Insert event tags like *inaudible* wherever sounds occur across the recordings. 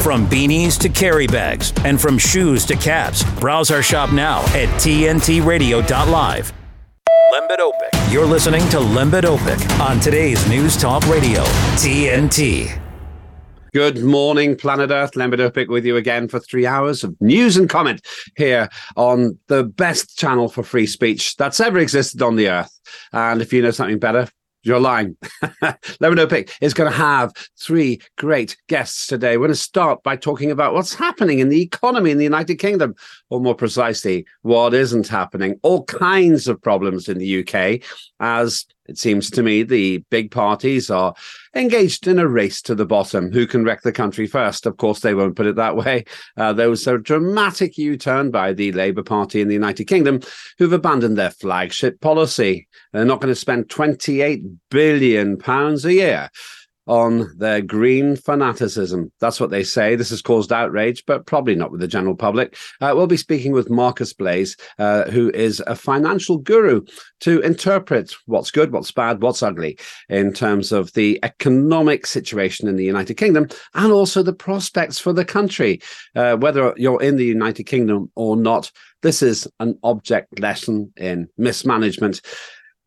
From beanies to carry bags, and from shoes to caps, browse our shop now at tntradio.live. Lembit You're listening to Lembit Öpik on today's News Talk Radio, TNT. Good morning, Planet Earth. Öpik with you again for three hours of news and comment here on the best channel for free speech that's ever existed on the earth. And if you know something better, you're lying. *laughs* Lembit Öpik is going to have three great guests today. We're going to start by talking about what's happening in the economy in the United Kingdom, or more precisely, what isn't happening. All kinds of problems in the UK as it seems to me the big parties are engaged in a race to the bottom. Who can wreck the country first? Of course, they won't put it that way. Uh, there was a dramatic U turn by the Labour Party in the United Kingdom, who've abandoned their flagship policy. They're not going to spend £28 billion a year on their green fanaticism. That's what they say. This has caused outrage, but probably not with the general public. Uh, we'll be speaking with Marcus Blaze, uh, who is a financial guru, to interpret what's good, what's bad, what's ugly in terms of the economic situation in the United Kingdom and also the prospects for the country. Uh, whether you're in the United Kingdom or not, this is an object lesson in mismanagement.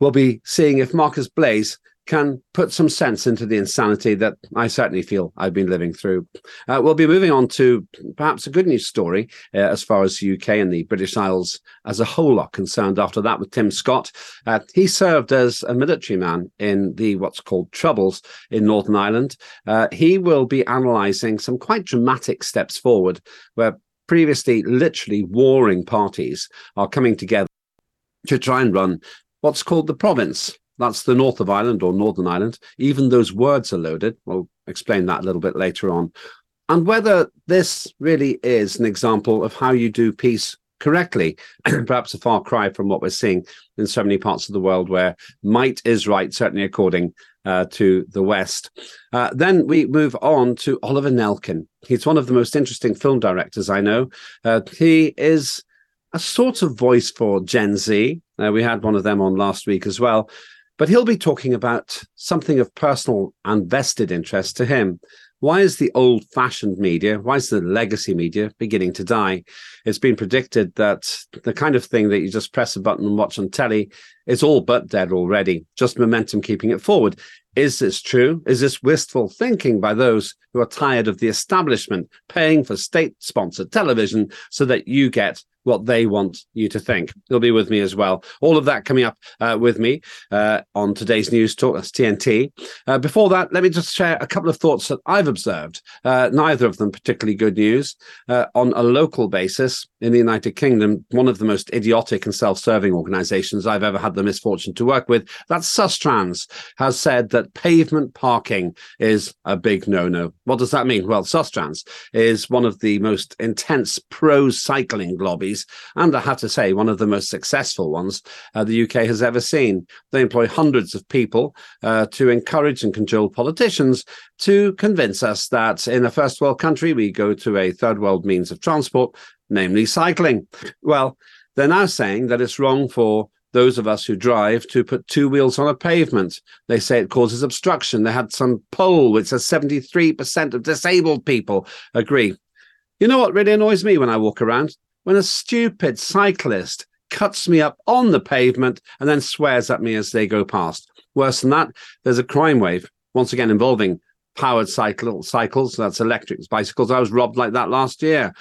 We'll be seeing if Marcus Blaze can put some sense into the insanity that I certainly feel I've been living through. Uh, we'll be moving on to perhaps a good news story uh, as far as the UK and the British Isles as a whole are concerned. After that, with Tim Scott, uh, he served as a military man in the what's called Troubles in Northern Ireland. Uh, he will be analysing some quite dramatic steps forward where previously literally warring parties are coming together to try and run what's called the province that's the north of Ireland or Northern Ireland. Even those words are loaded. We'll explain that a little bit later on. And whether this really is an example of how you do peace correctly, *clears throat* perhaps a far cry from what we're seeing in so many parts of the world where might is right, certainly according uh, to the West. Uh, then we move on to Oliver Nelkin. He's one of the most interesting film directors I know. Uh, he is a sort of voice for Gen Z. Uh, we had one of them on last week as well. But he'll be talking about something of personal and vested interest to him. Why is the old fashioned media, why is the legacy media beginning to die? It's been predicted that the kind of thing that you just press a button and watch on telly is all but dead already, just momentum keeping it forward. Is this true? Is this wistful thinking by those who are tired of the establishment paying for state sponsored television so that you get what they want you to think. They'll be with me as well. All of that coming up uh, with me uh, on today's news talk. That's TNT. Uh, before that, let me just share a couple of thoughts that I've observed. Uh, neither of them particularly good news. Uh, on a local basis in the United Kingdom, one of the most idiotic and self-serving organisations I've ever had the misfortune to work with, that's Sustrans, has said that pavement parking is a big no-no. What does that mean? Well, Sustrans is one of the most intense pro-cycling lobbies and I have to say, one of the most successful ones uh, the UK has ever seen. They employ hundreds of people uh, to encourage and cajole politicians to convince us that in a first world country, we go to a third world means of transport, namely cycling. Well, they're now saying that it's wrong for those of us who drive to put two wheels on a pavement. They say it causes obstruction. They had some poll which says 73% of disabled people agree. You know what really annoys me when I walk around? When a stupid cyclist cuts me up on the pavement and then swears at me as they go past. Worse than that, there's a crime wave, once again involving powered cycle, cycles, that's electric bicycles. I was robbed like that last year.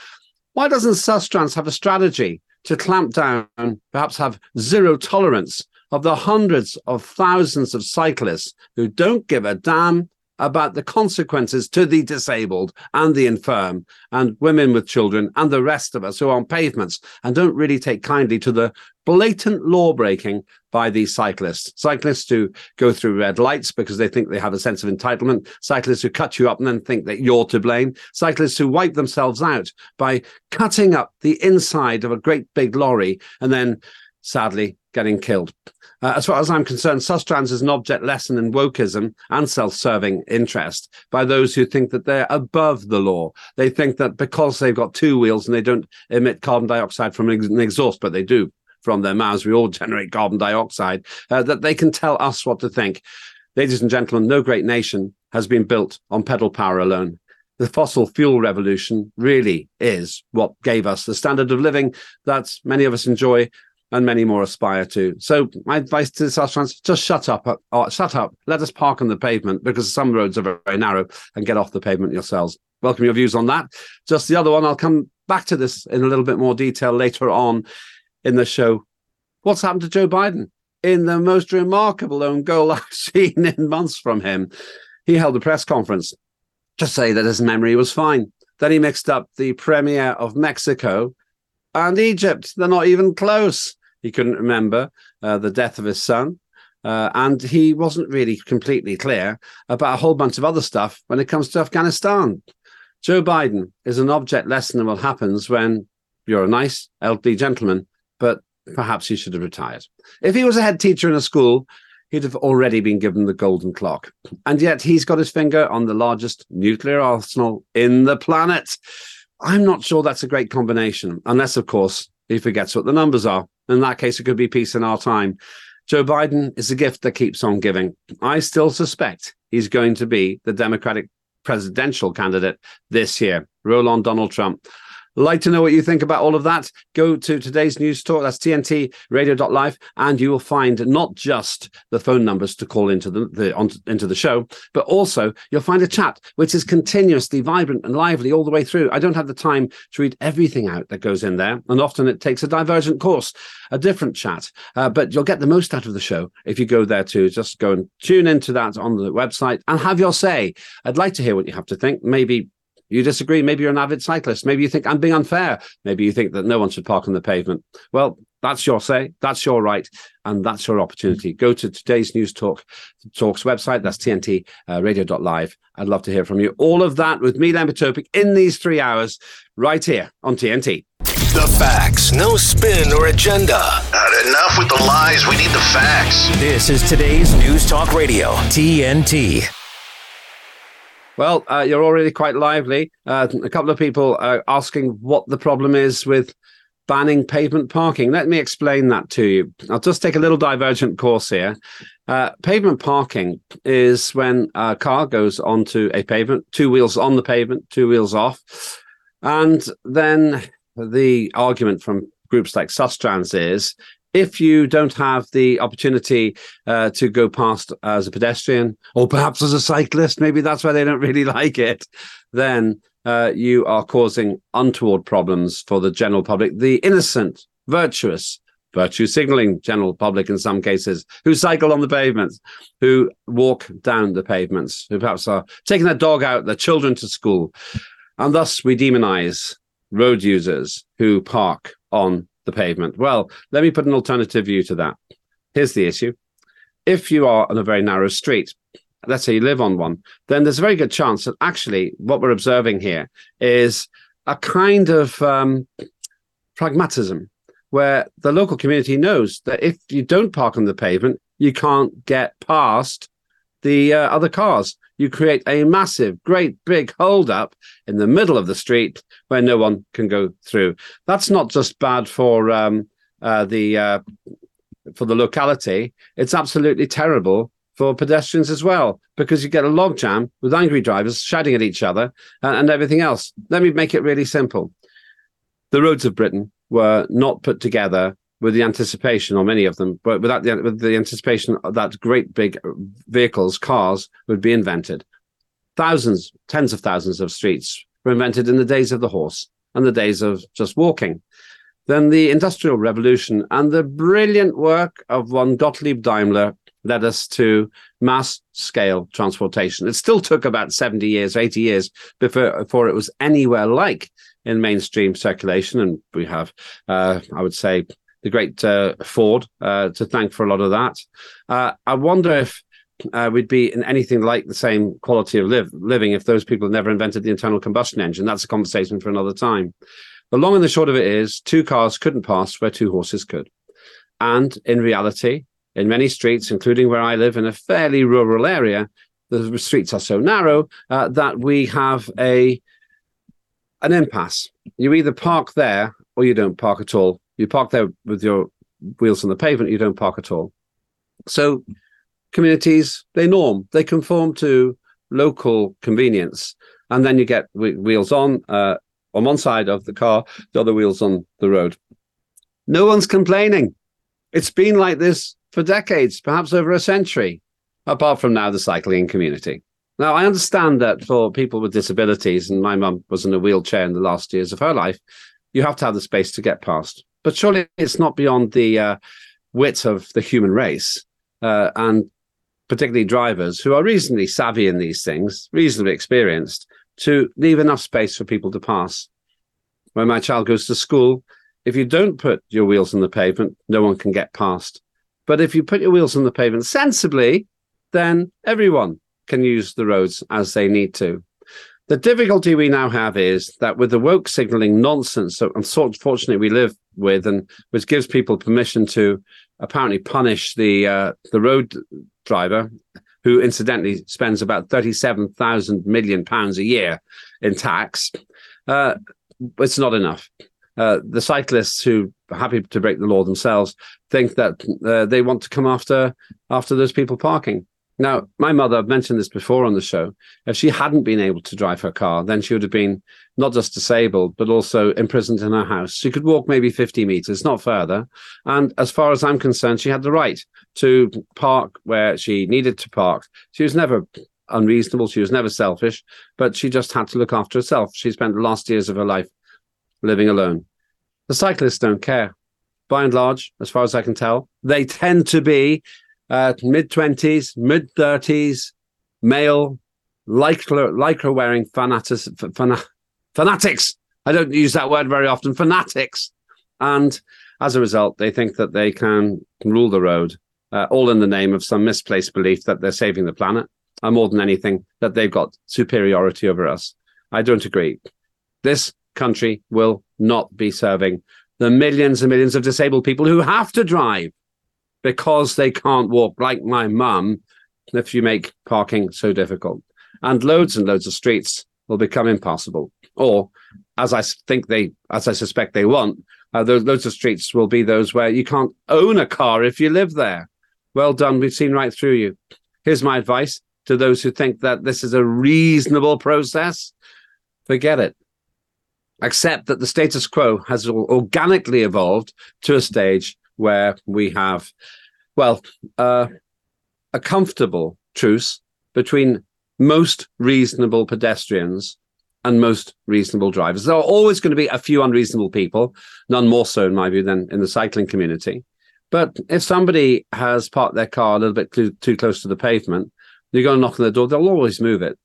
Why doesn't Sustrans have a strategy to clamp down, perhaps have zero tolerance of the hundreds of thousands of cyclists who don't give a damn about the consequences to the disabled and the infirm and women with children and the rest of us who are on pavements and don't really take kindly to the blatant law breaking by these cyclists. Cyclists who go through red lights because they think they have a sense of entitlement. Cyclists who cut you up and then think that you're to blame. Cyclists who wipe themselves out by cutting up the inside of a great big lorry and then sadly getting killed. Uh, as far as I'm concerned, Sustrans is an object lesson in wokeism and self-serving interest by those who think that they're above the law. They think that because they've got two wheels and they don't emit carbon dioxide from an exhaust, but they do from their mouths. We all *laughs* generate carbon dioxide. Uh, that they can tell us what to think. Ladies and gentlemen, no great nation has been built on pedal power alone. the fossil fuel revolution really is what gave us the standard of living that many of us enjoy and many more aspire to. So my advice to the Sustrans: just shut up, or uh, shut up. Let us park on the pavement because some roads are very, very narrow and get off the pavement yourselves. Welcome your views on that. Just the other one, I'll come back to this in a little bit more detail later on in the show. What's happened to Joe Biden? In the most remarkable own goal I've *laughs* seen in months from him, he held a press conference to say that his memory was fine. Then he mixed up the premier of Mexico and Egypt. They're not even close. He couldn't remember uh, the death of his son. Uh, and he wasn't really completely clear about a whole bunch of other stuff when it comes to Afghanistan. Joe Biden is an object lesson of what happens when you're a nice elderly gentleman, but perhaps he should have retired. If he was a head teacher in a school, he'd have already been given the golden clock. And yet he's got his finger on the largest nuclear arsenal in the planet. I'm not sure that's a great combination, unless, of course, he forgets what the numbers are. In that case, it could be peace in our time. Joe Biden is a gift that keeps on giving. I still suspect he's going to be the Democratic presidential candidate this year. Roll on Donald Trump. Like to know what you think about all of that? Go to today's news talk. That's TNT radio.live, and you will find not just the phone numbers to call into the, the on, into the show, but also you'll find a chat which is continuously vibrant and lively all the way through. I don't have the time to read everything out that goes in there, and often it takes a divergent course, a different chat. Uh, but you'll get the most out of the show if you go there too. Just go and tune into that on the website and have your say. I'd like to hear what you have to think. Maybe you disagree. Maybe you're an avid cyclist. Maybe you think I'm being unfair. Maybe you think that no one should park on the pavement. Well, that's your say. That's your right. And that's your opportunity. Go to today's News Talk Talks website. That's TNT uh, radio.live. I'd love to hear from you. All of that with me, Lembit Öpik, in these three hours right here on TNT. The facts, no spin or agenda. Not enough with the lies. We need the facts. This is today's News Talk Radio, TNT. Well, uh, you're already quite lively. Uh, a couple of people are asking what the problem is with banning pavement parking. Let me explain that to you. I'll just take a little divergent course here. Uh, pavement parking is when a car goes onto a pavement, two wheels on the pavement, two wheels off. And then the argument from groups like Sustrans is if you don't have the opportunity uh, to go past as a pedestrian or perhaps as a cyclist, maybe that's why they don't really *laughs* like it, then uh, you are causing untoward problems for the general public, the innocent, virtuous, virtue signaling general public in some cases, who cycle on the pavements, who walk down the pavements, who perhaps are taking their dog out, their children to school. And thus we demonize road users who park on the pavement. Well, let me put an alternative view to that. Here's the issue. If you are on a very narrow street, let's say you live on one, then there's a very good chance that actually what we're observing here is a kind of um, pragmatism where the local community knows that if you don't park on the pavement, you can't get past the uh, other cars. You create a massive, great big holdup in the middle of the street where no one can go through. That's not just bad for um, uh, the uh, for the locality. It's absolutely terrible for pedestrians as well because you get a logjam with angry drivers shouting at each other and, and everything else. Let me make it really simple. The roads of Britain were not put together with the anticipation, or many of them, but without the with the anticipation that great big vehicles, cars, would be invented. Thousands, tens of thousands of streets were invented in the days of the horse and the days of just walking. Then the Industrial Revolution and the brilliant work of one Gottlieb Daimler led us to mass scale transportation. It still took about 70 years, 80 years before, before it was anywhere like in mainstream circulation. And we have, uh, I would say, the great uh, Ford uh, to thank for a lot of that. Uh, I wonder if uh, we'd be in anything like the same quality of live, living if those people never invented the internal combustion engine. That's a conversation for another time. The long and the short of it is two cars couldn't pass where two horses could. And in reality, in many streets, including where I live in a fairly rural area, the streets are so narrow uh, that we have a an impasse. You either park there or you don't park at all. You park there with your wheels on the pavement, you don't park at all. So communities, they norm, they conform to local convenience. and then you get wheels on uh, on one side of the car, the other wheels on the road. No one's complaining. It's been like this for decades, perhaps over a century, apart from now the cycling community. Now, I understand that for people with disabilities, and my mum was in a wheelchair in the last years of her life, you have to have the space to get past. But surely it's not beyond the uh, wit of the human race, uh, and particularly drivers who are reasonably savvy in these things, reasonably experienced, to leave enough space for people to pass. When my child goes to school, if you don't put your wheels on the pavement, no one can get past. But if you put your wheels on the pavement sensibly, then everyone can use the roads as they need to. The difficulty we now have is that with the woke signaling nonsense unfortunately we live with, and which gives people permission to apparently punish the uh, the road driver, who incidentally spends about thirty-seven thousand million pounds a year in tax, uh, it's not enough. Uh, the cyclists who are happy to break the law themselves think that uh, they want to come after after those people parking. Now, my mother, I've mentioned this before on the show. If she hadn't been able to drive her car, then she would have been not just disabled, but also imprisoned in her house. She could walk maybe 50 meters, not further. And as far as I'm concerned, she had the right to park where she needed to park. She was never unreasonable. She was never selfish, but she just had to look after herself. She spent the last years of her life living alone. The cyclists don't care. By and large, as far as I can tell, they tend to be uh, mid 20s, mid 30s, male, lycra, lycra wearing fanatics, fanatics. I don't use that word very often, fanatics. And as a result, they think that they can rule the road, uh, all in the name of some misplaced belief that they're saving the planet, and more than anything, that they've got superiority over us. I don't agree. This country will not be serving the millions and millions of disabled people who have to drive because they can't walk like my mum if you make parking so difficult. And loads and loads of streets will become impossible. Or, as I think they, as I suspect they want, uh, those loads of streets will be those where you can't own a car if you live there. Well done. We've seen right through you. Here's my advice to those who think that this is a reasonable process. Forget it. Accept that the status quo has organically evolved to a stage where we have, well, uh, a comfortable truce between most reasonable pedestrians and most reasonable drivers. There are always going to be a few unreasonable people, none more so, in my view, than in the cycling community. But if somebody has parked their car a little bit too, too close to the pavement, you're going to knock on the door, they'll always move it.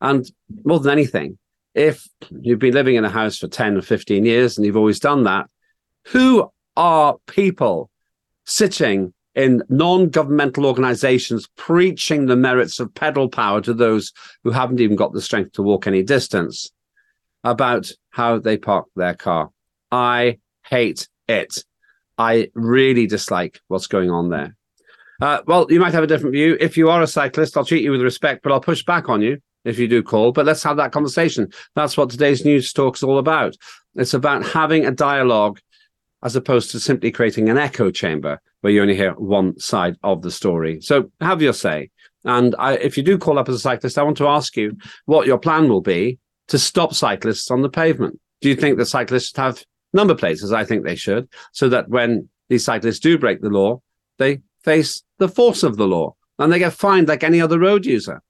And more than anything, if you've been living in a house for 10 or 15 years and you've always done that, who are people sitting in non-governmental organizations preaching the merits of pedal power to those who haven't even got the strength to walk any distance about how they park their car. I hate it. I really dislike what's going on there. Uh, well, you might have a different view. If you are a cyclist, I'll treat you with respect, but I'll push back on you if you do call. But let's have that conversation. That's what today's news talk is all about. It's about having a dialogue as opposed to simply creating an echo chamber where you only hear one side of the story. So have your say. And I, if you do call up as a cyclist, I want to ask you what your plan will be to stop cyclists on the pavement. Do you think that cyclists have number plates, as I think they should, so that when these cyclists do break the law, they face the force of the law and they get fined like any other road user?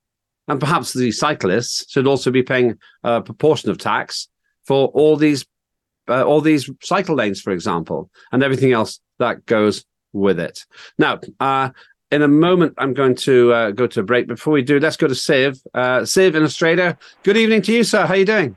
And perhaps the cyclists should also be paying a proportion of tax for all these uh, all these cycle lanes, for example, and everything else that goes with it. Now, uh, in a moment, I'm going to uh, go to a break. Before we do, let's go to Siv. Uh, Siv in Australia. Good evening to you, sir. How are you doing?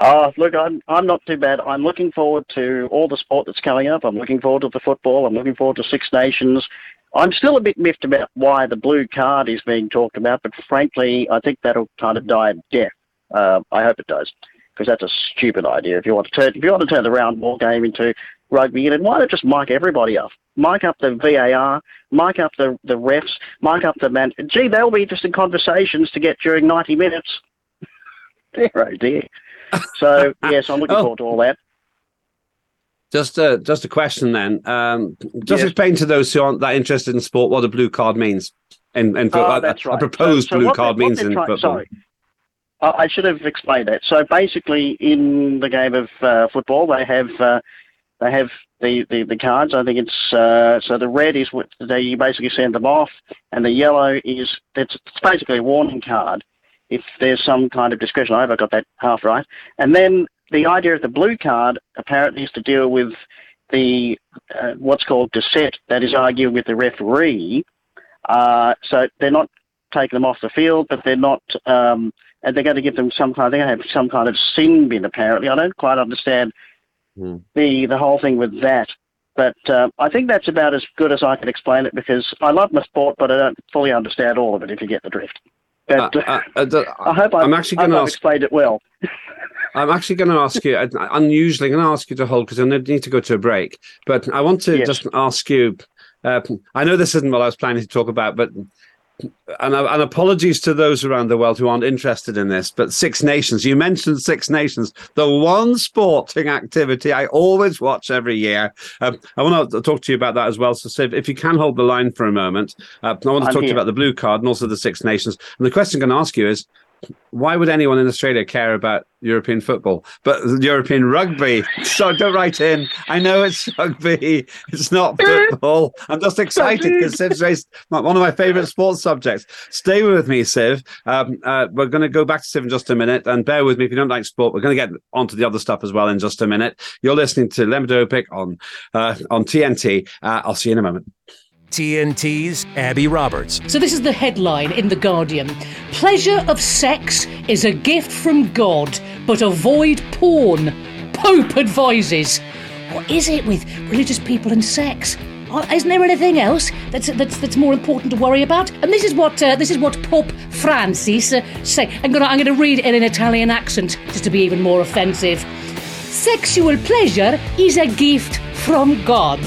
Uh, look, I'm I'm not too bad. I'm looking forward to all the sport that's coming up. I'm looking forward to the football. I'm looking forward to Six Nations. I'm still a bit miffed about why the blue card is being talked about, but frankly, I think that'll kind of die a death. Uh, I hope it does, because that's a stupid idea. If you want to turn, if you want to turn the round ball game into rugby, then why not just mic everybody up? Mic up the VAR, mic up the, the refs, mic up the man. Gee, they'll be interesting conversations to get during 90 minutes. *laughs* dear, oh dear. So, *laughs* yes, I'm looking oh. forward to all that. Just a just a question then. Um, just yes. explain to those who aren't that interested in sport what a blue card means, and and oh, that's a, right. a proposed so, so blue card means in football. Sorry. I should have explained that. So basically, in the game of uh, football, they have uh, they have the, the, the cards. I think it's uh, so the red is what they you basically send them off, and the yellow is it's, it's basically a warning card if there's some kind of discretion. I hope I got that half right. And then the idea of the blue card apparently is to deal with the uh, what's called dissent, that is arguing with the referee. Uh, so they're not taking them off the field, but they're not, um, and they're going to give them some kind. They're going to have some kind of sin bin. Apparently, I don't quite understand Hmm. the the whole thing with that. But uh, I think that's about as good as I can explain it because I love my sport, but I don't fully understand all of it. If you get the drift. But, Uh, uh, uh, I hope I've, I'm actually going to explained it well. I'm actually going to ask you. I- Unusually, I'm going to ask you to hold because I need to go to a break. But I want to Yes. just ask you. Uh, I know this isn't what I was planning to talk about, but and, and apologies to those around the world who aren't interested in this. But Six Nations, you mentioned Six Nations, the one sporting activity I always watch every year. Um, I want to talk to you about that as well. So, Siv, if you can hold the line for a moment, uh, I want to I'm talk to you about the blue card and also the Six Nations. And the question I'm going to ask you is why would anyone in Australia care about European football, but European rugby? So don't write in. I know it's *laughs* rugby. It's not *laughs* football. I'm just excited because Siv's raised one of my favourite sports subjects. Stay with me, Siv. Um, uh, we're going to go back to Siv in just a minute, and bear with me if you don't like sport. We're going to get onto the other stuff as well in just a minute. You're listening to Lembit Öpik on uh, on TNT. Uh, I'll see you in a moment. TNT's Abby Roberts. So, this is the headline in The Guardian Pleasure of sex is a gift from God, but avoid porn. Pope advises. What is it with religious people and sex? Isn't there anything else that's, that's, that's more important to worry about? And this is what uh, this is what Pope Francis uh, say. I'm gonna I'm gonna read it in an Italian accent just to be even more offensive. Sexual pleasure is a gift from God,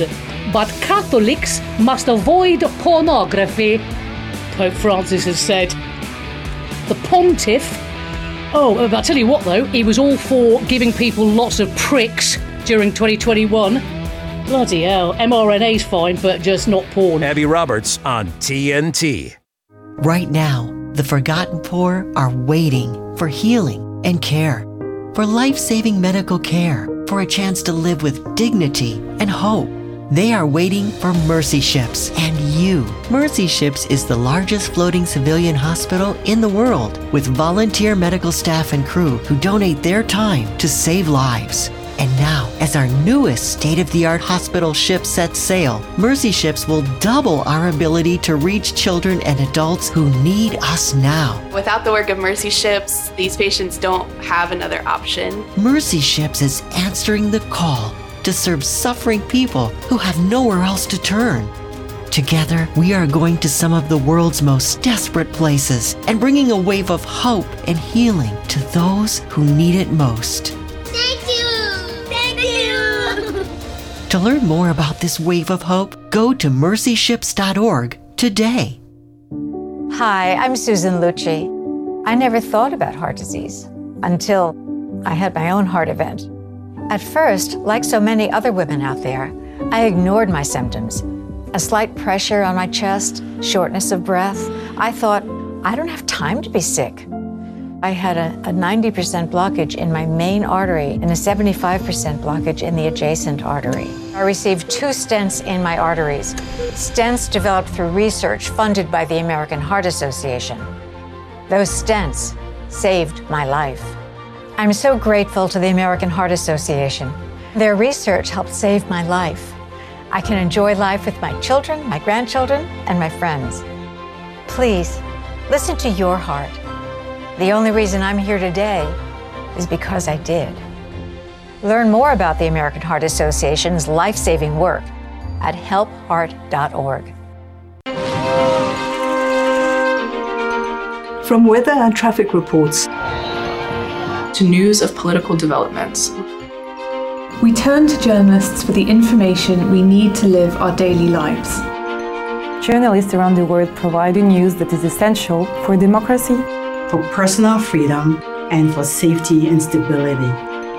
but Catholics must avoid pornography, Pope Francis has said. The pontiff. Oh, uh, I'll tell you what though, he was all for giving people lots of pricks during 2021. Bloody hell, mRNA's fine, but just not porn. Abby Roberts on TNT. Right now, the forgotten poor are waiting for healing and care, for life saving medical care, for a chance to live with dignity and hope. They are waiting for Mercy Ships and you. Mercy Ships is the largest floating civilian hospital in the world with volunteer medical staff and crew who donate their time to save lives. And now, as our newest state of the art hospital ship sets sail, Mercy Ships will double our ability to reach children and adults who need us now. Without the work of Mercy Ships, these patients don't have another option. Mercy Ships is answering the call to serve suffering people who have nowhere else to turn. Together, we are going to some of the world's most desperate places and bringing a wave of hope and healing to those who need it most. Thank you! Thank you! To learn more about this wave of hope, go to mercyships.org today. Hi, I'm Susan Lucci. I never thought about heart disease until I had my own heart event. At first, like so many other women out there, I ignored my symptoms. A slight pressure on my chest, shortness of breath. I thought, I don't have time to be sick. I had a, a 90% blockage in my main artery and a 75% blockage in the adjacent artery. I received two stents in my arteries. Stents developed through research funded by the American Heart Association. Those stents saved my life. I'm so grateful to the American Heart Association. Their research helped save my life. I can enjoy life with my children, my grandchildren, and my friends. Please, listen to your heart. The only reason I'm here today is because I did. Learn more about the American Heart Association's life saving work at helpheart.org. From weather and traffic reports to news of political developments. We turn to journalists for the information we need to live our daily lives. Journalists around the world provide the news that is essential for democracy, for personal freedom, and for safety and stability.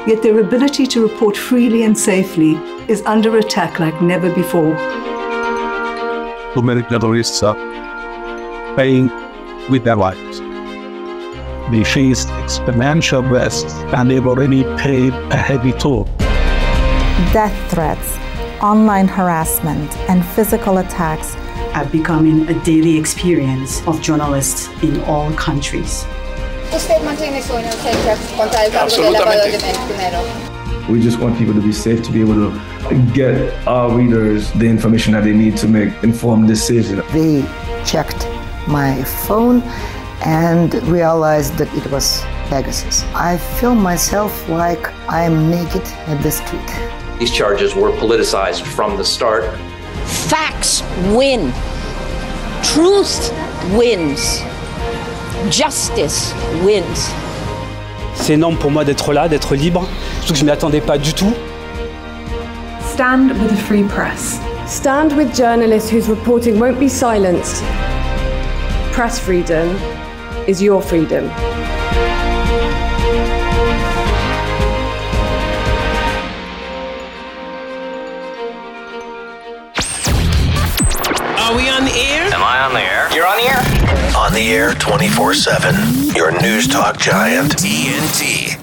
Yet their ability to report freely and safely is under attack like never before. Too many journalists are paying with their lives. They faced exponential risks and they've already paid a heavy toll. Death threats, online harassment, and physical attacks are becoming a daily experience of journalists in all countries. ¿Usted mantiene su inocencia contra el lavado de dinero? We just want people to be safe, to be able to get our readers the information that they need to make informed decisions. They checked my phone and realized that it was Pegasus. I feel myself like I'm naked at the street. These charges were politicized from the start. Facts win. Truth wins. Justice wins. C'est énorme pour moi d'être là, d'être libre, surtout que je ne m'y attendais pas du tout. Stand with a free press. Stand with journalists whose reporting won't be silenced. Press freedom is your freedom. Are we on the air? Am I on the air? You're on the air? On the air 24 7. Your news talk giant. TNT.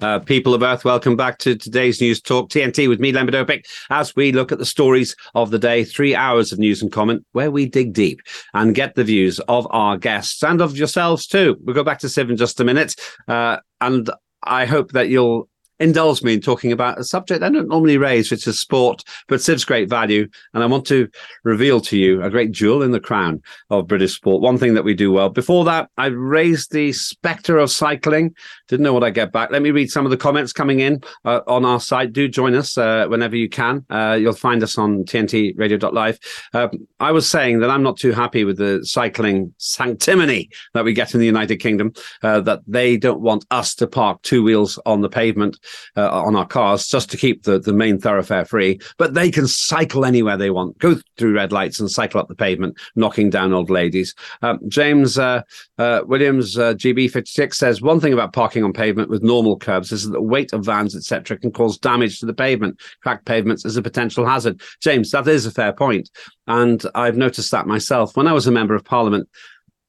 Uh, people of Earth, welcome back to today's News Talk TNT with me, Lembit Öpik, as we look at the stories of the day, three hours of news and comment, where we dig deep and get the views of our guests and of yourselves too. We'll go back to Siv in just a minute. Uh, and I hope that you'll indulge me in talking about a subject I don't normally raise, which is sport, but Siv's great value. And I want to reveal to you a great jewel in the crown of British sport. One thing that we do well. Before that, I raised the spectre of cycling. Didn't know what I'd get back. Let me read some of the comments coming in uh, on our site. Do join us uh, whenever you can. Uh, you'll find us on tntradio.live. Uh, I was saying that I'm not too happy with the cycling sanctimony that we get in the United Kingdom, uh, that they don't want us to park two wheels on the pavement uh, on our cars just to keep the, the main thoroughfare free, but they can cycle anywhere they want, go through red lights and cycle up the pavement, knocking down old ladies. Um, James uh, uh, Williams, uh, GB56, says one thing about parking on pavement with normal curbs is that the weight of vans, etc., can cause damage to the pavement. Cracked pavements is a potential hazard. James, that is a fair point. And I've noticed that myself. When I was a member of parliament,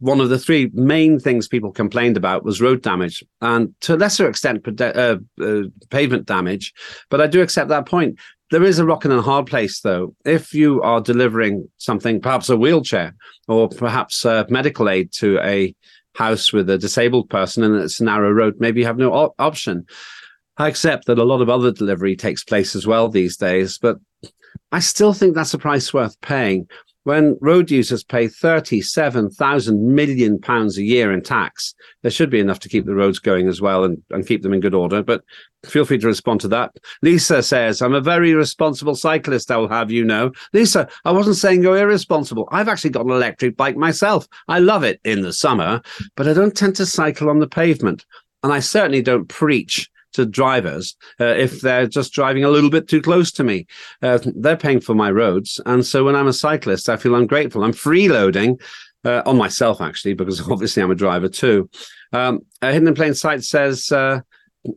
one of the three main things people complained about was road damage and to a lesser extent uh, uh, pavement damage. But I do accept that point. There is a rock and a hard place, though. If you are delivering something, perhaps a wheelchair or perhaps a medical aid to a house with a disabled person and it's a narrow road, maybe you have no op- option. I accept that a lot of other delivery takes place as well these days, but I still think that's a price worth paying when road users pay 37,000 million pounds a year in tax, there should be enough to keep the roads going as well and, and keep them in good order. But feel free to respond to that. Lisa says, I'm a very responsible cyclist, I will have you know. Lisa, I wasn't saying you're irresponsible. I've actually got an electric bike myself. I love it in the summer, but I don't tend to cycle on the pavement. And I certainly don't preach to drivers uh, if they're just driving a little bit too close to me. Uh, they're paying for my roads. And so when I'm a cyclist, I feel ungrateful. I'm freeloading uh, on myself, actually, because *laughs* obviously I'm a driver too. Um, Hidden in Plain Sight says, uh,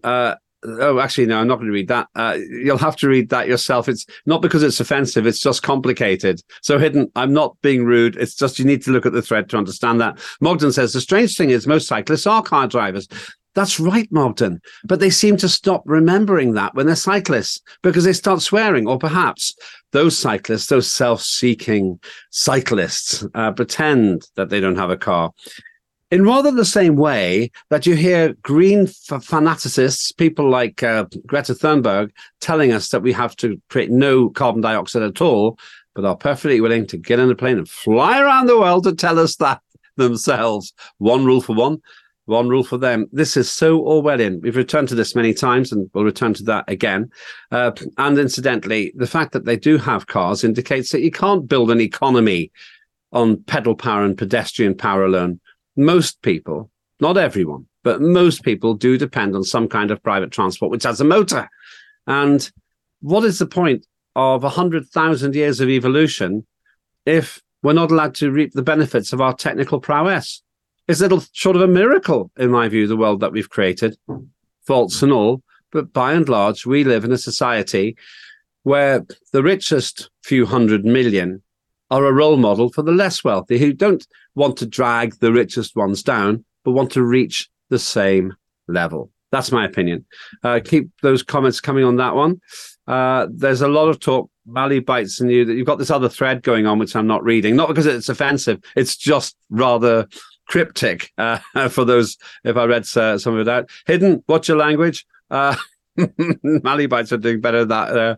uh, Oh, actually, no, I'm not going to read that. Uh, you'll have to read that yourself. It's not because it's offensive, it's just complicated. So, hidden, I'm not being rude. It's just you need to look at the thread to understand that. Mogden says the strange thing is most cyclists are car drivers. That's right, Mogden. But they seem to stop remembering that when they're cyclists because they start swearing, or perhaps those cyclists, those self seeking cyclists, uh, pretend that they don't have a car. In rather the same way that you hear green f- fanaticists, people like uh, Greta Thunberg, telling us that we have to create no carbon dioxide at all, but are perfectly willing to get in a plane and fly around the world to tell us that themselves. One rule for one, one rule for them. This is so Orwellian. We've returned to this many times and we'll return to that again. Uh, and incidentally, the fact that they do have cars indicates that you can't build an economy on pedal power and pedestrian power alone. Most people, not everyone, but most people do depend on some kind of private transport which has a motor. And what is the point of 100,000 years of evolution if we're not allowed to reap the benefits of our technical prowess? It's little short of a miracle, in my view, the world that we've created, faults and all. But by and large, we live in a society where the richest few hundred million are a role model for the less wealthy who don't want to drag the richest ones down. but want to reach the same level. That's my opinion. Uh, keep those comments coming on that one. Uh, there's a lot of talk, Mally bites in you, that you've got this other thread going on, which I'm not reading, not because it's offensive, it's just rather cryptic uh, *laughs* for those, if I read uh, some of out. Hidden, what's your language? Uh, *laughs* Mally bites are doing better at that. Uh,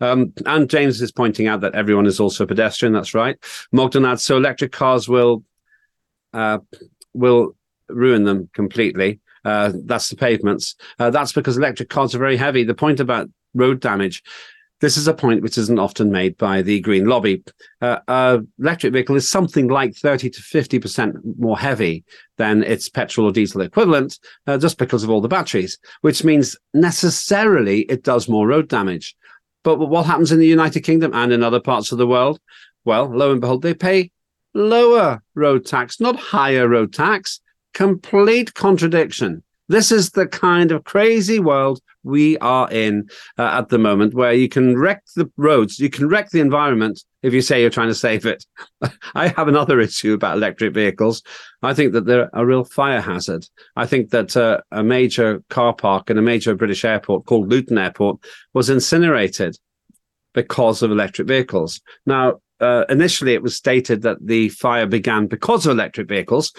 um, and James is pointing out that everyone is also a pedestrian. That's right. Mogden adds, so electric cars will uh, will ruin them completely. Uh, that's the pavements. Uh, that's because electric cars are very heavy. The point about road damage, this is a point which isn't often made by the green lobby. Uh, electric vehicle is something like 30 to 50% more heavy than its petrol or diesel equivalent, uh, just because of all the batteries, which means necessarily it does more road damage. But what happens in the United Kingdom and in other parts of the world? Well, lo and behold, they pay lower road tax, not higher road tax. Complete contradiction. This is the kind of crazy world we are in uh, at the moment, where you can wreck the roads, you can wreck the environment if you say you're trying to save it. *laughs* I have another issue about electric vehicles. I think that they're a real fire hazard. I think that uh, a major car park in a major British airport called Luton Airport was incinerated because of electric vehicles. Now, uh, initially it was stated that the fire began because of electric vehicles.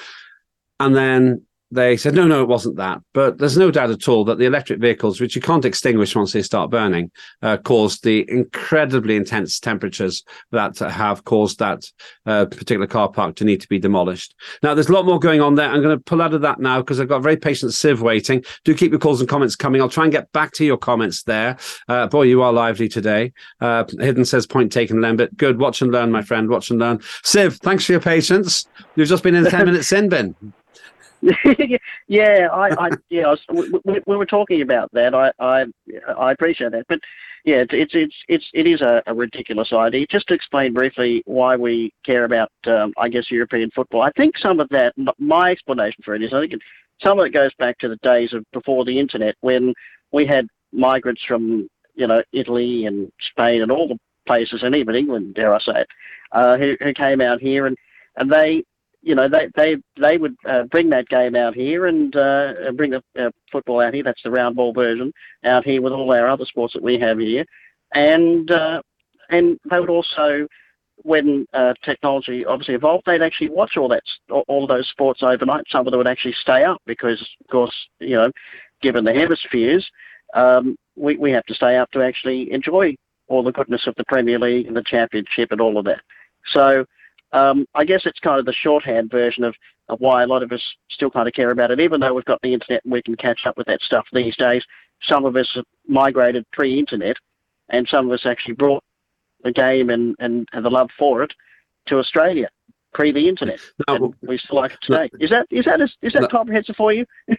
And then they said, no, no, it wasn't that. But there's no doubt at all that the electric vehicles, which you can't extinguish once they start burning, uh, caused the incredibly intense temperatures that have caused that uh, particular car park to need to be demolished. Now, there's a lot more going on there. I'm going to pull out of that now because I've got a very patient Siv waiting. Do keep your calls and comments coming. I'll try and get back to your comments there. Uh, boy, you are lively today. Uh, Hidden says, point taken, Lembit. Good. Watch and learn, my friend. Watch and learn. Siv, thanks for your patience. You've just been in a 10 *laughs* minute sin bin. *laughs* yeah, I, I yeah, I was, we, we, were talking about that. I, I, I appreciate that, but yeah, it's it's it's it is a, a ridiculous idea. Just to explain briefly why we care about, um, I guess, European football. I think some of that, my explanation for it is, I think it, some of it goes back to the days of before the internet, when we had migrants from you know Italy and Spain and all the places, and even England, dare I say it, uh, who who came out here and and they you know, they they they would uh, bring that game out here and uh, bring the uh, football out here. That's the round ball version out here with all our other sports that we have here, and uh, and they would also, when uh, technology obviously evolved, they'd actually watch all that all those sports overnight. Some of them would actually stay up because, of course, you know, given the hemispheres, um, we we have to stay up to actually enjoy all the goodness of the Premier League and the Championship and all of that. So Um, I guess it's kind of the shorthand version of, why a lot of us still kind of care about it, even though we've got the internet and we can catch up with that stuff these days. Some of us have migrated pre-internet, and some of us actually brought the game and, and, and the love for it to Australia pre the internet. No, and we still like it today. No, is that is that a, is that no, comprehensive for you? *laughs*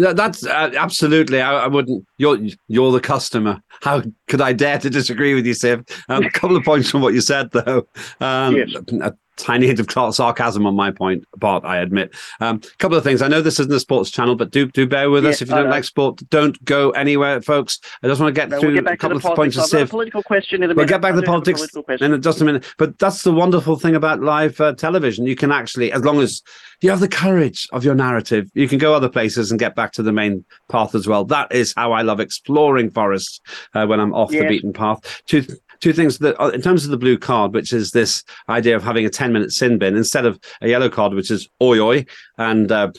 That's uh, absolutely. I, I, wouldn't. You're you're the customer. How could I dare to disagree with you, Siv? Um, a *laughs* couple of points from what you said, though. Um, yes tiny hint of sarcasm on my point part, I admit. A um, couple of things. I know this isn't a sports channel, but do do bear with us. If you don't like sport, don't go anywhere, folks. I just want to get no, through we'll get a couple of points of Siv. political question in a minute. We'll get back to the politics in just a minute. But that's the wonderful thing about live uh, television. You can actually, as long as you have the courage of your narrative, you can go other places and get back to the main path as well. That is how I love exploring forests uh, when I'm off yes. the beaten path. To two things that uh, in terms of the blue card, which is this idea of having a 10 minute sin bin instead of a yellow card, which is oi oi, and uh,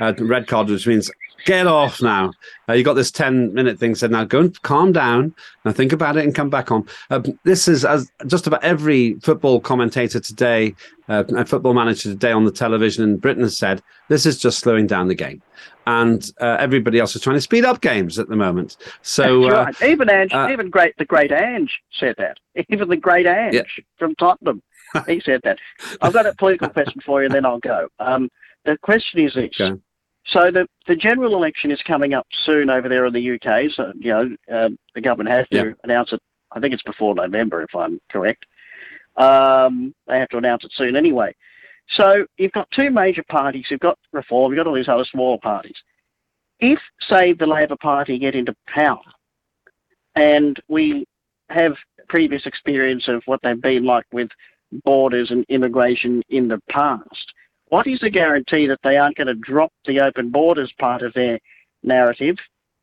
a red card, which means get off now. Uh, you got this 10 minute thing said, now go and calm down and think about it and come back on. Uh, this is as just about every football commentator today uh, and football manager today on the television in Britain has said, this is just slowing down the game. And uh, everybody else is trying to speed up games at the moment. So uh, right. even Ange, uh, even great the great Ange said that. *laughs* Even the great Ange yeah. from Tottenham, he said that. I've got a political question for you, and then I'll go. Um, the question is this: okay. So the, the general election is coming up soon over there in the UK. So, you know, uh, the government has to yeah. announce it. I think it's before November, if I'm correct. Um, they have to announce it soon anyway. So you've got two major parties. You've got Reform. You've got all these other smaller parties. If, say, the Labor Party get into power and we have previous experience of what they've been like with borders and immigration in the past, what is the guarantee that they aren't going to drop the open borders part of their narrative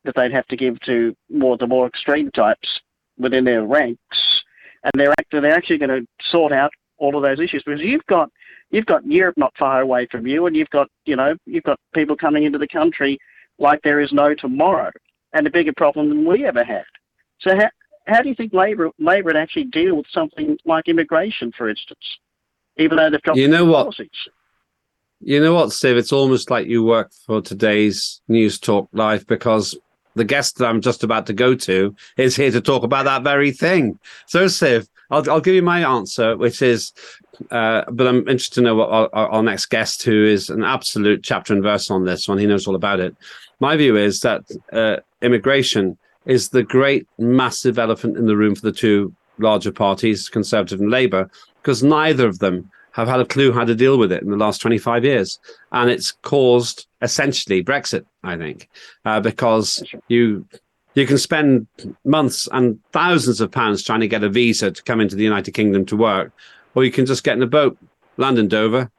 that they'd have to give to more the more extreme types within their ranks, and they're actually they're actually going to sort out all of those issues because you've got you've got Europe not far away from you, and you've got you know you've got people coming into the country like there is no tomorrow, and a bigger problem than we ever had. So how how do you think Labor Labor would actually deal with something like immigration, for instance, even though they've got you know what policies? You know what, Steve? It's almost like you work for today's News Talk Live because the guest that I'm just about to go to is here to talk about that very thing. So, Steve, I'll, I'll give you my answer, which is, uh, but I'm interested to know what our, our, next guest, who is an absolute chapter and verse on this one, he knows all about it. My view is that uh, immigration is the great, massive elephant in the room for the two larger parties, Conservative and Labour, because neither of them have had a clue how to deal with it in the last 25 years. And it's caused essentially Brexit, I think, uh, because you you can spend months and thousands of pounds trying to get a visa to come into the United Kingdom to work, or you can just get in a boat, land in Dover,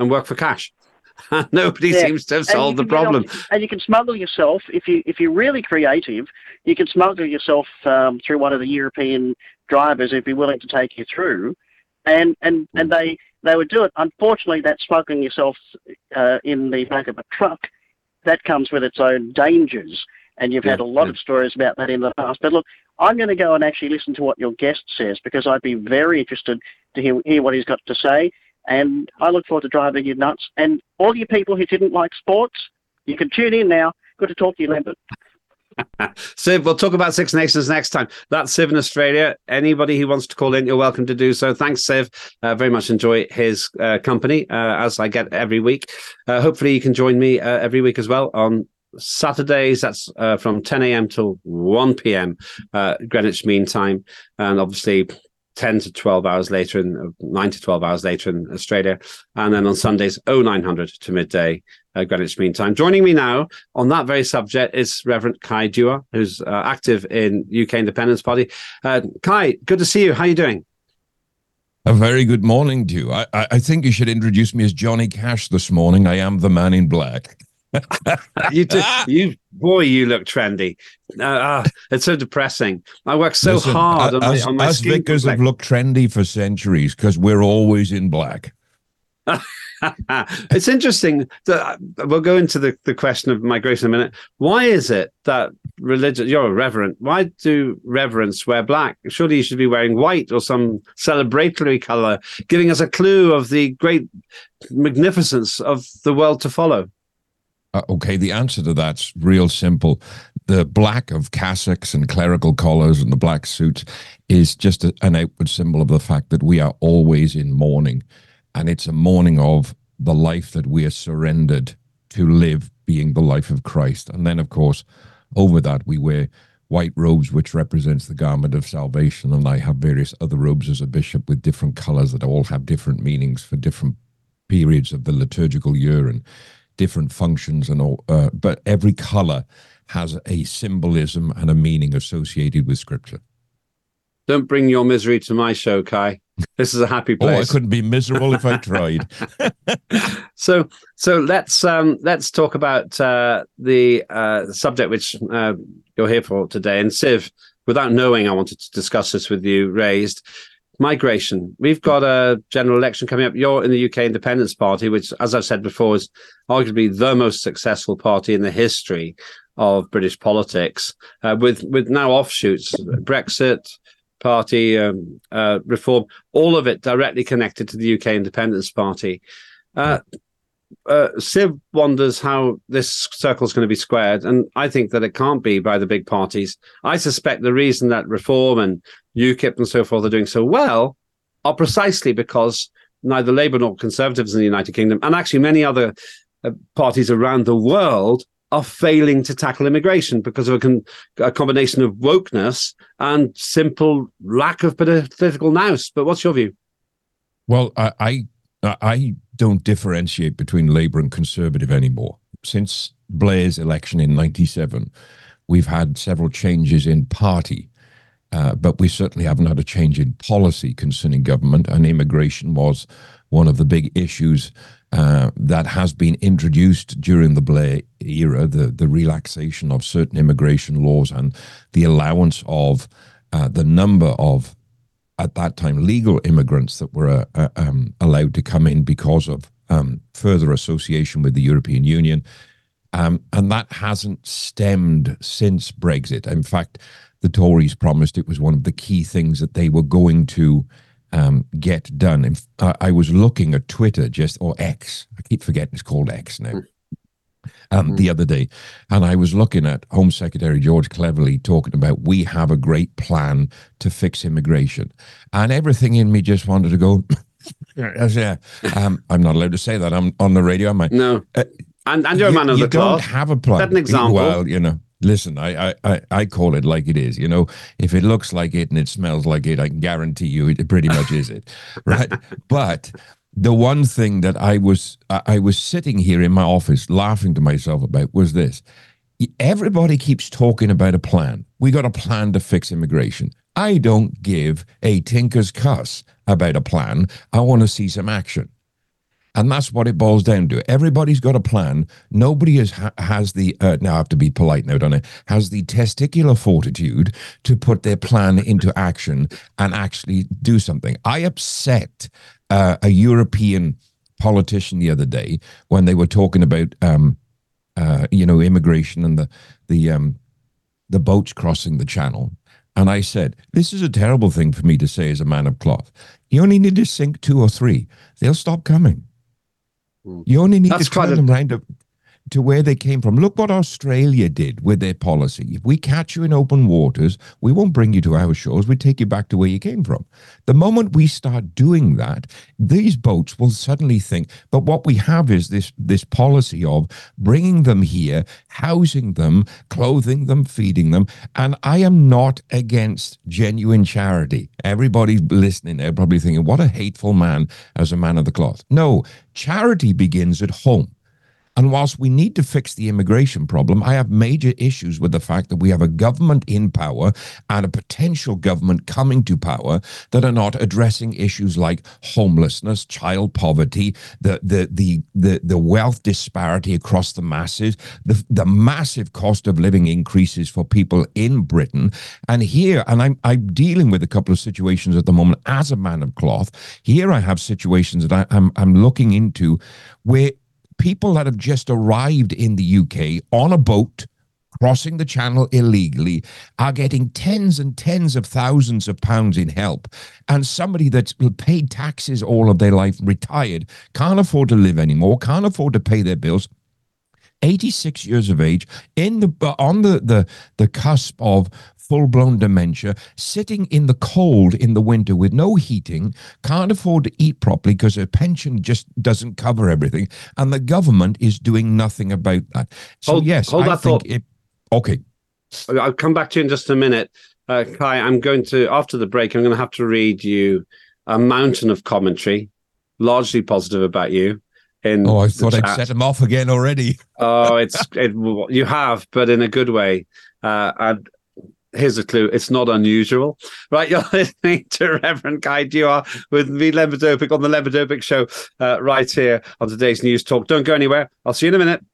and work for cash. *laughs* Nobody yeah. seems to have solved the problem. and you can smuggle yourself if you if you're really creative. You can smuggle yourself um, through one of the European drivers if you're willing to take you through, and and and they they would do it. Unfortunately, that smoking yourself uh, in the back of a truck, that comes with its own dangers. And you've yeah, had a lot yeah. of stories about that in the past. But look, I'm going to go and actually listen to what your guest says because I'd be very interested to hear, hear what he's got to say. And I look forward to driving you nuts. And all you people who didn't like sports, you can tune in now. Good to talk to you, Lembit. Siv, we'll talk about Six Nations next time. That's Siv in Australia. Anybody who wants to call in, you're welcome to do so. Thanks, Siv. Uh, very much enjoy his uh, company uh, as I get every week. Uh, hopefully, you can join me uh, every week as well on Saturdays. That's uh, from 10 a.m. till 1 p.m. Greenwich Mean Time, and obviously 10 to 12 hours later in 9 to 12 hours later in Australia. And then on Sundays, 0900 to midday uh, Greenwich Mean Time. Joining me now on that very subject is Reverend Cai Dewar, who's uh, active in UK Independence Party. Uh, Cai, good to see you. How are you doing? A very good morning to you. I, I think you should introduce me as Johnny Cash this morning. I am the man in black. you do, you boy, you look trendy. Uh, uh, it's so depressing. I work so Listen, hard on us, my, on my us vicars have looked trendy for centuries because we're always in black. *laughs* it's interesting that we'll go into the, the question of migration in a minute. Why is it that religion, you're a reverend, why do reverends wear black? Surely you should be wearing white or some celebratory color, giving us a clue of the great magnificence of the world to follow. Uh, okay, the answer to that's real simple. The black of cassocks and clerical collars and the black suits is just a, an outward symbol of the fact that we are always in mourning and it's a mourning of the life that we are surrendered to live, being the life of Christ. And then, of course, over that we wear white robes, which represents the garment of salvation, and I have various other robes as a bishop with different colors that all have different meanings for different periods of the liturgical year and different functions and all. Uh, but every color has a symbolism and a meaning associated with Scripture. Don't bring your misery to my show, Cai. This is a happy place. Oh, I couldn't be miserable if I *laughs* tried. so, so let's um, let's talk about uh, the uh, subject which uh, you're here for today. And Siv, without knowing, I wanted to discuss this with you. Raised migration. We've got a general election coming up. You're in the UK Independence Party, which, as I've said before, is arguably the most successful party in the history of British politics, uh, with with now offshoots, Brexit, Party, um, uh, reform, all of it directly connected to the UK Independence Party. Uh, uh, Siv wonders how this circle is going to be squared, and I think that it can't be by the big parties. I suspect the reason that Reform and UKIP and so forth are doing so well are precisely because neither Labour nor Conservatives in the United Kingdom, and actually many other uh, parties around the world, are failing to tackle immigration because of a, con- a combination of wokeness and simple lack of political nous. But what's your view? Well, I, I I don't differentiate between Labour and Conservative anymore. Since Blair's election in '97, we've had several changes in party, uh, but we certainly haven't had a change in policy concerning government. And immigration was one of the big issues uh, that has been introduced during the Blair era, the, the relaxation of certain immigration laws and the allowance of uh, the number of, at that time, legal immigrants that were uh, uh um, allowed to come in because of um, further association with the European Union. Um, and that hasn't stemmed since Brexit. In fact, the Tories promised it was one of the key things that they were going to um, get done. And I was looking at Twitter just or X. I keep forgetting it's called X now. Um, mm-hmm. The other day, and I was looking at Home Secretary George Cleverly talking about we have a great plan to fix immigration, and everything in me just wanted to go. *laughs* yeah, um, I'm not allowed to say that. I'm on the radio. Am I? No. Uh, and and you're you, a man of you the cloth. don't have a plan. Set an example. Well, you know, listen, I, I, I call it like it is. You know, if it looks like it and it smells like it, I can guarantee you it pretty much is it, *laughs* right? But the one thing that I was I was sitting here in my office laughing to myself about was this: everybody keeps talking about a plan. We got a plan to fix immigration. I don't give a tinker's cuss about a plan. I want to see some action. And that's what it boils down to. Everybody's got a plan. Nobody has, has the, uh, now I have to be polite now, don't I? Has the testicular fortitude to put their plan into action and actually do something. I upset uh, a European politician the other day when they were talking about, um, uh, you know, immigration and the, the, um, the boats crossing the channel. And I said, This is a terrible thing for me to say as a man of cloth. You only need to sink two or three, they'll stop coming. You only need That's to turn them round to where they came from. Look what Australia did with their policy. If we catch you in open waters, we won't bring you to our shores. We take you back to where you came from. The moment we start doing that, these boats will suddenly think. But what we have is this this policy of bringing them here, housing them, clothing them, feeding them. And I am not against genuine charity. Everybody listening, they're probably thinking, "What a hateful man as a man of the cloth." No, charity begins at home. And whilst we need to fix the immigration problem, I have major issues with the fact that we have a government in power and a potential government coming to power that are not addressing issues like homelessness, child poverty, the the the the, the wealth disparity across the masses, the the massive cost of living increases for people in Britain. And here, and I'm I'm dealing with a couple of situations at the moment as a man of cloth. Here I have situations that I, I'm I'm looking into where people that have just arrived in the UK on a boat crossing the channel illegally are getting tens and tens of thousands of pounds in help. And somebody that's paid taxes all of their life, retired, can't afford to live anymore, can't afford to pay their bills. 86 years of age in the on the the the cusp of full blown dementia, sitting in the cold in the winter with no heating, can't afford to eat properly because her pension just doesn't cover everything. And the government is doing nothing about that. So, hold, yes, hold I that think thought. It, okay. I'll come back to you in just a minute. Uh, Cai, I'm going to, after the break, I'm going to have to read you a mountain of commentary, largely positive about you. In oh, I thought I'd set him off again already. oh, it's it, you have, but in a good way. Uh, and here's a clue. It's not unusual, right? *laughs* You're listening to Reverend Cai Dewar with me, Lembit Öpik, on the Lembit Öpik Show, uh, right here on today's News Talk. Don't go anywhere. I'll see you in a minute.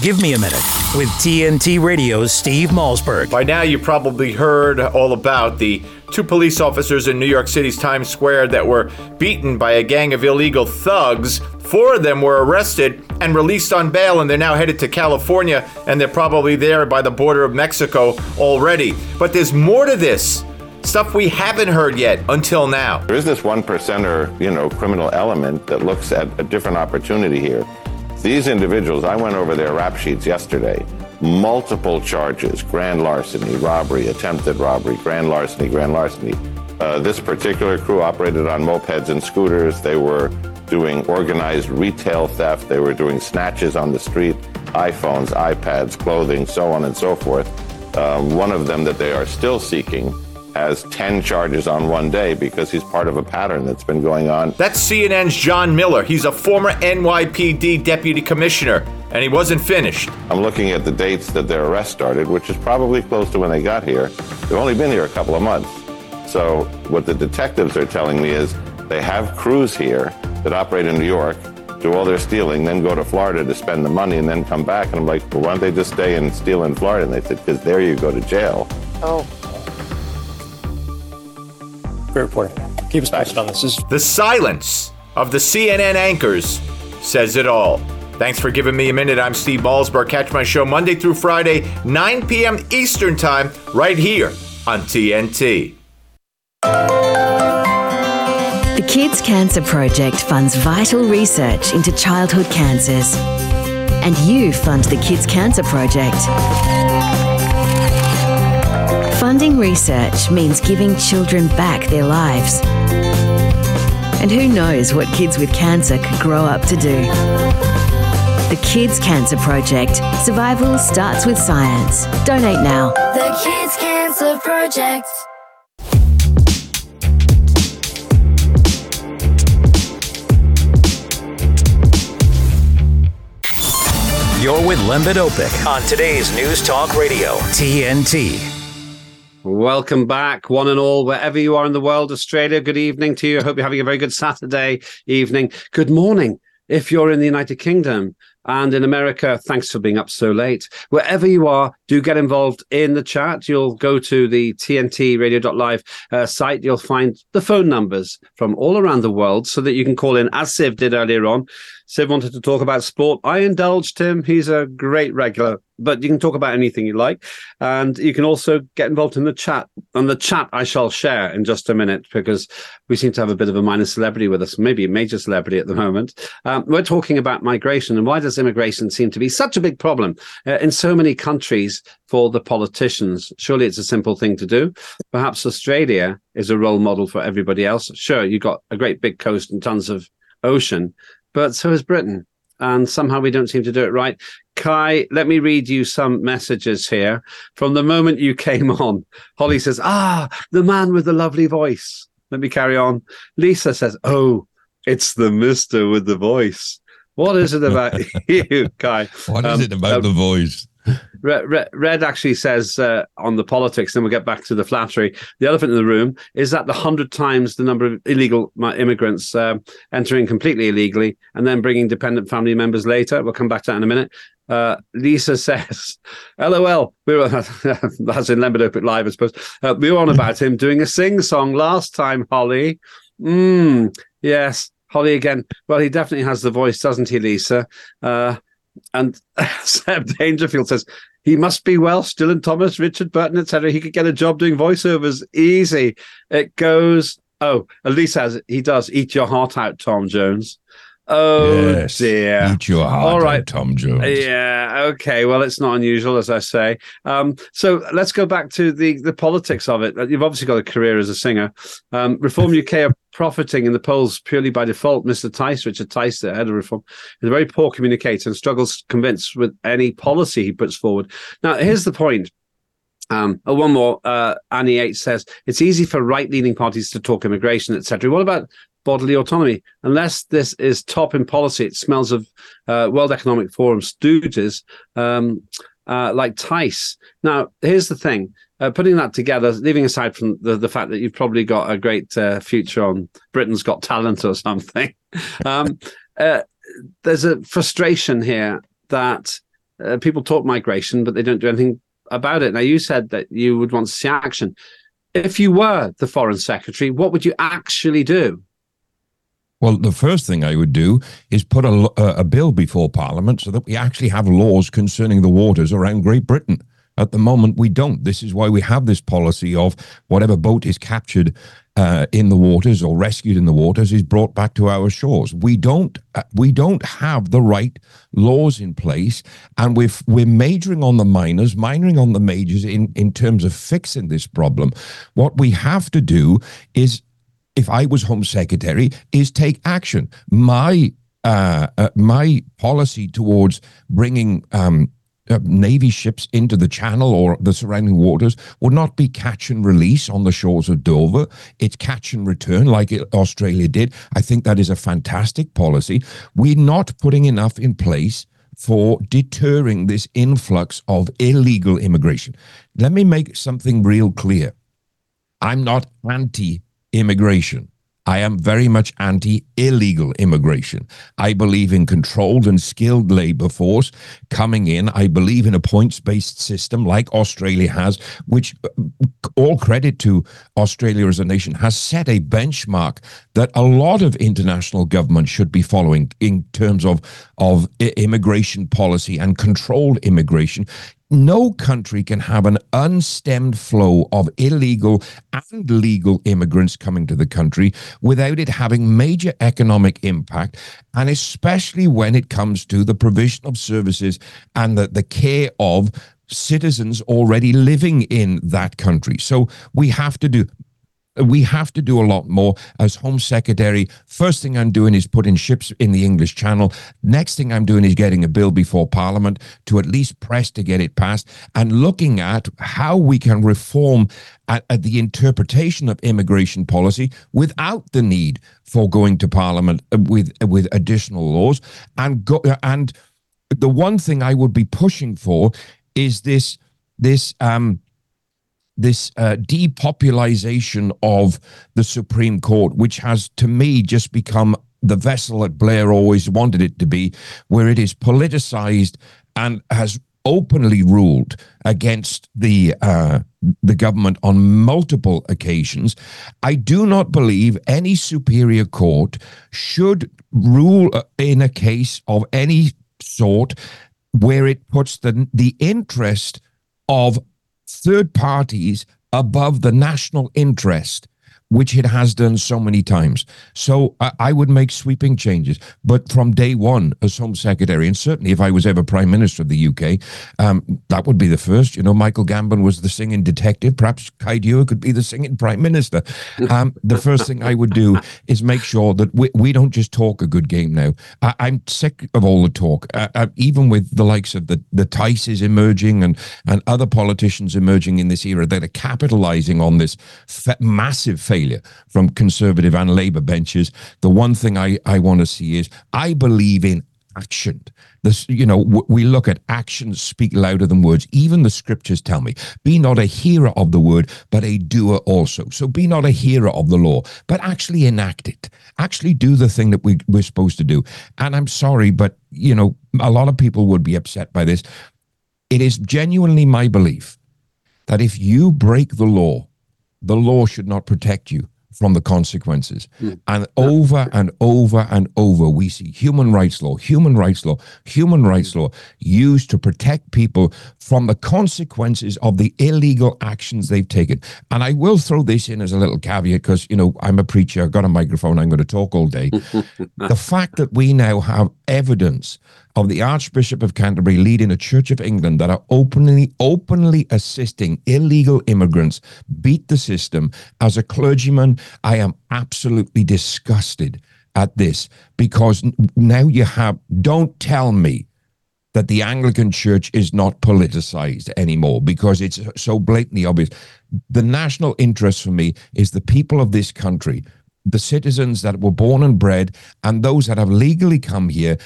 Give me a minute with TNT Radio's Steve Malzberg. By now, you probably heard all about the two police officers in New York City's Times Square that were beaten by a gang of illegal thugs. Four of them were arrested and released on bail, and they're now headed to California, and they're probably there by the border of Mexico already. But there's more to this. Stuff we haven't heard yet until now. There is this one percenter, you know, criminal element that looks at a different opportunity here. These individuals, I went over their rap sheets yesterday. Multiple charges grand larceny, robbery, attempted robbery, grand larceny, grand larceny. Uh, this particular crew operated on mopeds and scooters. They were doing organized retail theft. They were doing snatches on the street, iPhones, iPads, clothing, so on and so forth. Um, one of them that they are still seeking has 10 charges on one day because he's part of a pattern that's been going on. That's CNN's John Miller. He's a former NYPD deputy commissioner, and he wasn't finished. I'm looking at the dates that their arrest started, which is probably close to when they got here. They've only been here a couple of months. So, what the detectives are telling me is they have crews here that operate in New York, do all their stealing, then go to Florida to spend the money, and then come back. And I'm like, well, why don't they just stay and steal in Florida? And they said, because there you go to jail. Oh. Great reporting. Keep us posted on this. this is- The silence of the CNN anchors says it all. Thanks for giving me a minute. I'm Steve Malzberg. Catch my show Monday through Friday, 9 p.m. Eastern Time, right here on TNT. The Kids Cancer Project funds vital research into childhood cancers. And you fund the Kids Cancer Project. Funding research means giving children back their lives. And who knows what kids with cancer could grow up to do? The Kids Cancer Project. Survival starts with science. Donate now. The Kids Cancer Project. You're with Lembit Öpik on today's News Talk Radio, TNT. Welcome back, one and all, wherever you are in the world. Australia, good evening to you. I hope you're having a very good Saturday evening. Good morning if you're in the United Kingdom. And in America, thanks for being up so late. Wherever you are, do get involved in the chat. You'll go to the TNT radio.live uh, site. You'll find the phone numbers from all around the world so that you can call in, as Siv did earlier on. Siv wanted to talk about sport. I indulged him. He's a great regular, but you can talk about anything you like. And you can also get involved in the chat. And the chat I shall share in just a minute because we seem to have a bit of a minor celebrity with us, maybe a major celebrity at the moment. Um, we're talking about migration and why does immigration seem to be such a big problem uh, in so many countries for the politicians? Surely it's a simple thing to do. Perhaps Australia is a role model for everybody else. Sure, you've got a great big coast and tons of ocean, but so is Britain. And somehow we don't seem to do it right. Cai, let me read you some messages here. From the moment you came on, Holly says, Ah, the man with the lovely voice. Let me carry on. Lisa says, Oh, it's the mister with the voice. What is it about *laughs* you, Cai? What is Um, it about uh, the voice? Red, Red, actually says uh, on the politics, then we'll get back to the flattery. The elephant in the room is that the hundred times the number of illegal immigrants um entering completely illegally and then bringing dependent family members later. We'll come back to that in a minute. Uh, Lisa *laughs* says, "LOL." We were *laughs* that's in Lembit Live, I suppose. Uh, we were on about him doing a sing song last time, Holly. Mm, yes, Holly again. Well, he definitely has the voice, doesn't he, Lisa? Uh, and *laughs* Seb Dangerfield says he must be Welsh. Dylan Thomas, Richard Burton, etc. He could get a job doing voiceovers easy. It goes. Oh, Elise least as he does. Eat your heart out, Tom Jones. Oh Yes. dear. Eat your heart All out, Tom Jones. Yeah. Okay. Well, it's not unusual, as I say. Um, so let's go back to the the politics of it. You've obviously got a career as a singer. Um, Reform UK are *laughs* profiting in the polls purely by default. Mr. Tice, Richard Tice, the head of Reform, is a very poor communicator and struggles to convince with any policy he puts forward. Now, here's the point. Um, oh, one more. Uh, Annie H says it's easy for right-leaning parties to talk immigration, etc. What about bodily autonomy? Unless this is top in policy, it smells of uh, World Economic Forum stooges um, uh, like Tice. Now, here's the thing: uh, putting that together, leaving aside from the, the fact that you've probably got a great uh, future on Britain's Got Talent or something, *laughs* um, uh, there's a frustration here that uh, people talk migration, but they don't do anything about it. Now, you said that you would want to see action. If you were the foreign secretary, what would you actually do? Well, the first thing I would do is put a, a a bill before Parliament so that we actually have laws concerning the waters around Great Britain. At the moment, we don't. This is why we have this policy of whatever boat is captured uh, in the waters or rescued in the waters is brought back to our shores. We don't. Uh, we don't have the right laws in place, and we're we're majoring on the minors, minoring on the majors in in terms of fixing this problem. What we have to do is if I was Home Secretary, is take action. My uh, uh, my policy towards bringing um, uh, Navy ships into the Channel or the surrounding waters would not be catch and release on the shores of Dover. It's catch and return, like Australia did. I think that is a fantastic policy. We're not putting enough in place for deterring this influx of illegal immigration. Let me make something real clear. I'm not anti immigration. I am very much anti illegal immigration. I believe in controlled and skilled labor force coming in. I believe in a points based system like Australia has, which uh, all credit to Australia as a nation has set a benchmark that a lot of international governments should be following in terms of, of immigration policy and controlled immigration no country can have an unstemmed flow of illegal and legal immigrants coming to the country without it having major economic impact, and especially when it comes to the provision of services and the, the care of citizens already living in that country. So we have to do we have to do a lot more. As home secretary first thing i'm doing is putting ships in the english channel. Next thing i'm doing is getting a bill before parliament to at least press to get it passed and looking at how we can reform at, at the interpretation of immigration policy without the need for going to parliament with with additional laws. And go and the one thing i would be pushing for is this this um this uh, depopulization of the Supreme Court, which has, to me, just become the vessel that Blair always wanted it to be, where it is politicized and has openly ruled against the uh, the government on multiple occasions. I do not believe any superior court should rule uh, in a case of any sort where it puts the the interest of third parties above the national interest which it has done so many times. So I, I, would make sweeping changes. But from day one, as Home Secretary, and certainly if I was ever Prime Minister of the UK, um, that would be the first. You know, Michael Gambon was the singing detective. Perhaps Cai Dewar could be the singing Prime Minister. Um, the first thing I would do is make sure that we, we don't just talk a good game now. I, am sick of all the talk, uh, uh, even with the likes of the, the Tices emerging and, and other politicians emerging in this era that are capitalizing on this fa- massive failure from Conservative and Labour benches. The one thing I, I want to see is I believe in action. This, you know, w- we look at actions speak louder than words. Even the scriptures tell me, be not a hearer of the word, but a doer also. So be not a hearer of the law, but actually enact it. Actually do the thing that we, we're supposed to do. And I'm sorry, but, you know, a lot of people would be upset by this. It is genuinely my belief that if you break the law, the law should not protect you from the consequences. Mm. And over and over and over, we see human rights law, human rights law, human rights law used to protect people from the consequences of the illegal actions they've taken. And I will throw this in as a little caveat because, you know, I'm a preacher, I've got a microphone, I'm going to talk all day. *laughs* the fact that we now have evidence of the Archbishop of Canterbury leading a Church of England that are openly openly assisting illegal immigrants beat the system. As a clergyman, I am absolutely disgusted at this because now you have don't tell me that the Anglican Church is not politicized anymore because it's so blatantly obvious. The national interest for me is the people of this country the citizens that were born and bred and those that have legally come here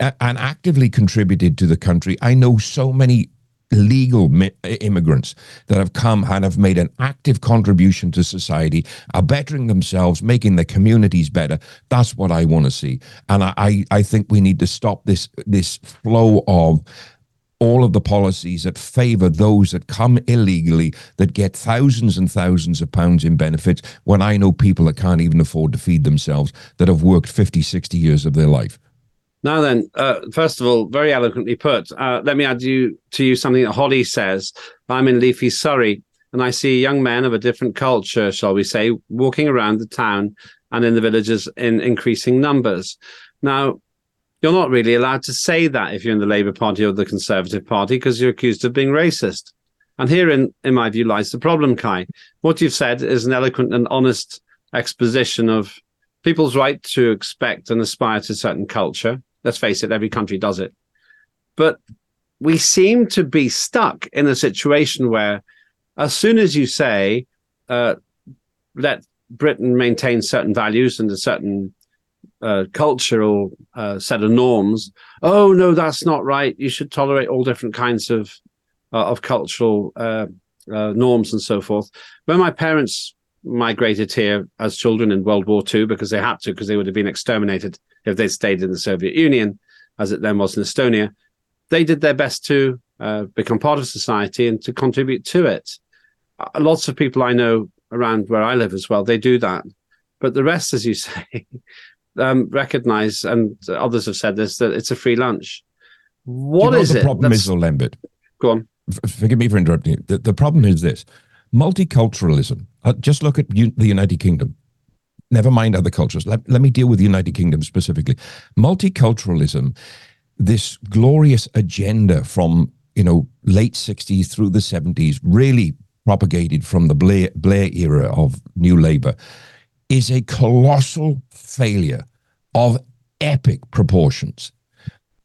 and actively contributed to the country. I know so many legal immigrants that have come and have made an active contribution to society, are bettering themselves, making the communities better. That's what I want to see. And I, I think we need to stop this this flow of all of the policies that favor those that come illegally that get thousands and thousands of pounds in benefits when I know people that can't even afford to feed themselves that have worked 50, 60 years of their life. Now then, uh, first of all, very eloquently put. Uh, let me add you to you something that Holly says. I'm in leafy Surrey, and I see young men of a different culture, shall we say, walking around the town and in the villages in increasing numbers. Now, you're not really allowed to say that if you're in the Labour Party or the Conservative Party because you're accused of being racist. And herein, in my view, lies the problem, Cai. What you've said is an eloquent and honest exposition of people's right to expect and aspire to certain culture. Let's face it, every country does it. But we seem to be stuck in a situation where, as soon as you say, uh, let Britain maintain certain values and a certain uh, cultural uh, set of norms. Oh no, that's not right. You should tolerate all different kinds of uh, of cultural uh, uh, norms and so forth. When my parents migrated here as children in World War II because they had to, because they would have been exterminated if they'd stayed in the Soviet Union, as it then was in Estonia. They did their best to uh, become part of society and to contribute to it. Lots of people I know around where I live as well, they do that. But the rest, as you *laughs* say, um, recognize, and others have said this, that it's a free lunch. What you know is the it? problem that's- is, though, Lembit? Go on. Forgive me for interrupting you. The, the problem is this multiculturalism. Uh, just look at U- the United Kingdom. Never mind other cultures. Let, let me deal with the United Kingdom specifically. Multiculturalism, this glorious agenda from you know late 60s through the 70s, really propagated from the Blair, Blair era of New Labour, is a colossal failure of epic proportions.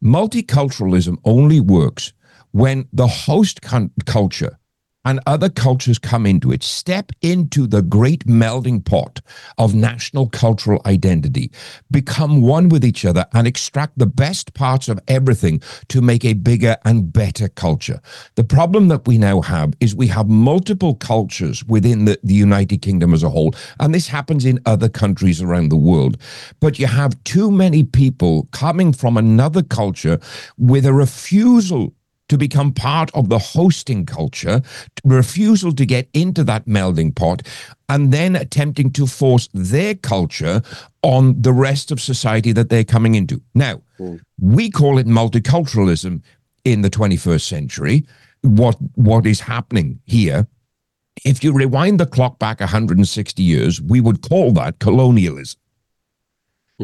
Multiculturalism only works when the host con- culture and other cultures come into it, step into the great melding pot of national cultural identity, become one with each other, and extract the best parts of everything to make a bigger and better culture. The problem that we now have is we have multiple cultures within the, the United Kingdom as a whole, and this happens in other countries around the world. But you have too many people coming from another culture with a refusal to become part of the hosting culture, refusal to get into that melding pot, and then attempting to force their culture on the rest of society that they're coming into. Now, hmm. we call it multiculturalism in the 21st century. What what is happening here? If you rewind the clock back 160 years, we would call that colonialism.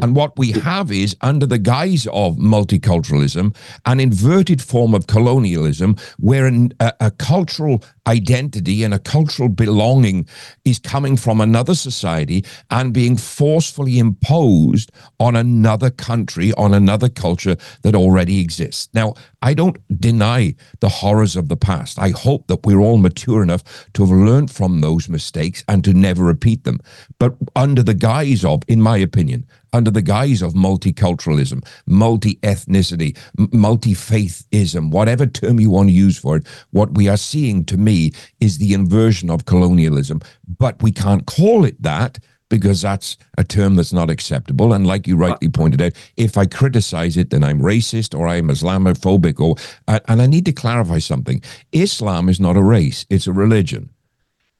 And what we have is, under the guise of multiculturalism, an inverted form of colonialism where an, a, a cultural identity and a cultural belonging is coming from another society and being forcefully imposed on another country, on another culture that already exists. Now, I don't deny the horrors of the past. I hope that we're all mature enough to have learned from those mistakes and to never repeat them. But under the guise of, in my opinion, under the guise of multiculturalism, multi ethnicity, multi faithism, whatever term you want to use for it, what we are seeing to me is the inversion of colonialism. But we can't call it that because that's a term that's not acceptable. And like you rightly pointed out, if I criticize it, then I'm racist or I'm Islamophobic. Or uh, and I need to clarify something: Islam is not a race; it's a religion.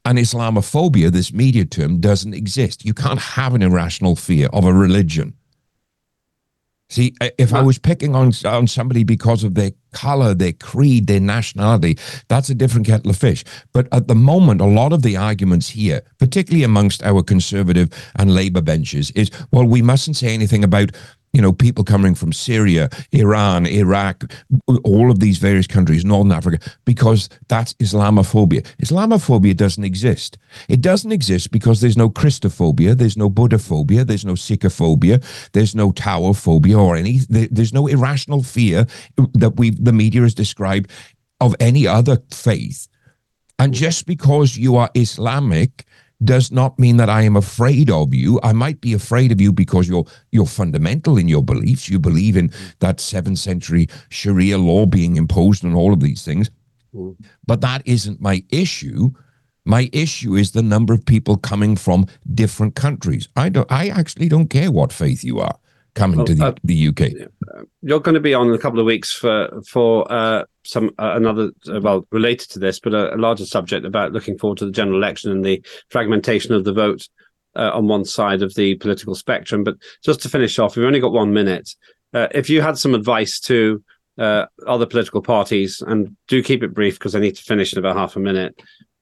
And Islamophobia, this media term, doesn't exist. You can't have an irrational fear of a religion. See, if I was picking on on somebody because of their color, their creed, their nationality, that's a different kettle of fish. But at the moment, a lot of the arguments here, particularly amongst our conservative and labor benches, is well, we mustn't say anything about you know, people coming from Syria, Iran, Iraq, all of these various countries, Northern Africa, because that's Islamophobia. Islamophobia doesn't exist. It doesn't exist because there's no Christophobia, there's no Buddhaphobia, there's no Sikhophobia, there's no Taophobia or any, there's no irrational fear that we the media has described of any other faith. And just because you are Islamic does not mean that I am afraid of you. I might be afraid of you because you're you're fundamental in your beliefs. You believe in that seventh century Sharia law being imposed on all of these things. Mm. But that isn't my issue. My issue is the number of people coming from different countries. I don't I actually don't care what faith you are coming Well, to the, uh, the UK. You're going to be on in a couple of weeks for for uh, some uh, another uh, well related to this, but a, a larger subject about looking forward to the general election and the fragmentation of the vote uh, on one side of the political spectrum. But just to finish off, we've only got one minute. Uh, if you had some advice to uh, other political parties, and do keep it brief because I need to finish in about half a minute.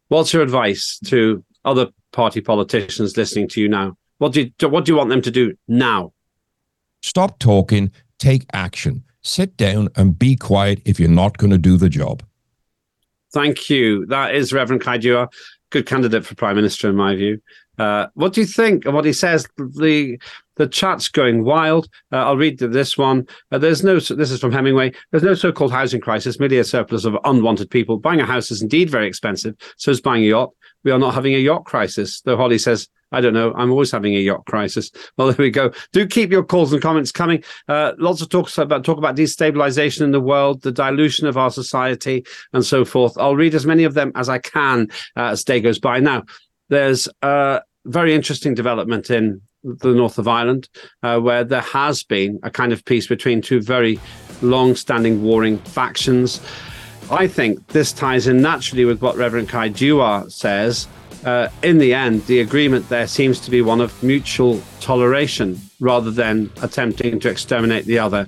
What's your advice to other party politicians listening to you now? What do you what do you want them to do now? Stop talking, take action. Sit down and be quiet if you're not going to do the job. Thank you. That is Reverend Cai Dewar, good candidate for Prime Minister in my view. Uh, what do you think of what he says? The the chat's going wild. Uh, I'll read this one. Uh, there's no. This is from Hemingway. There's no so-called housing crisis. Merely a surplus of unwanted people. Buying a house is indeed very expensive. So is buying a yacht. We are not having a yacht crisis. Though Holly says, I don't know. I'm always having a yacht crisis. *laughs* Well, there we go. Do keep your calls and comments coming. Uh, lots of talks about talk about destabilization in the world, the dilution of our society, and so forth. I'll read as many of them as I can uh, as day goes by. Now, there's a very interesting development in the north of Ireland, uh, where there has been a kind of peace between two very long-standing warring factions. I think this ties in naturally with what Reverend Cai Dewar says. Uh, in the end, the agreement there seems to be one of mutual toleration rather than attempting to exterminate the other.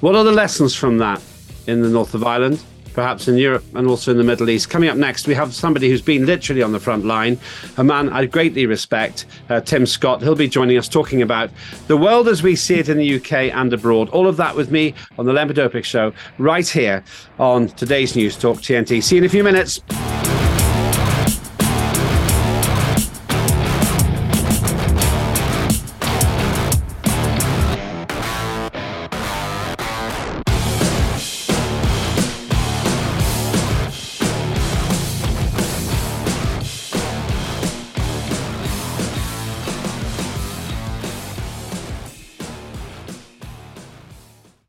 What are the lessons from that in the north of Ireland? perhaps in Europe and also in the Middle East. Coming up next, we have somebody who's been literally on the front line, a man I greatly respect, uh, Tim Scott. He'll be joining us talking about the world as we see it in the UK and abroad. All of that with me on the Lembit Öpik Show, right here on today's News Talk TNT. See you in a few minutes.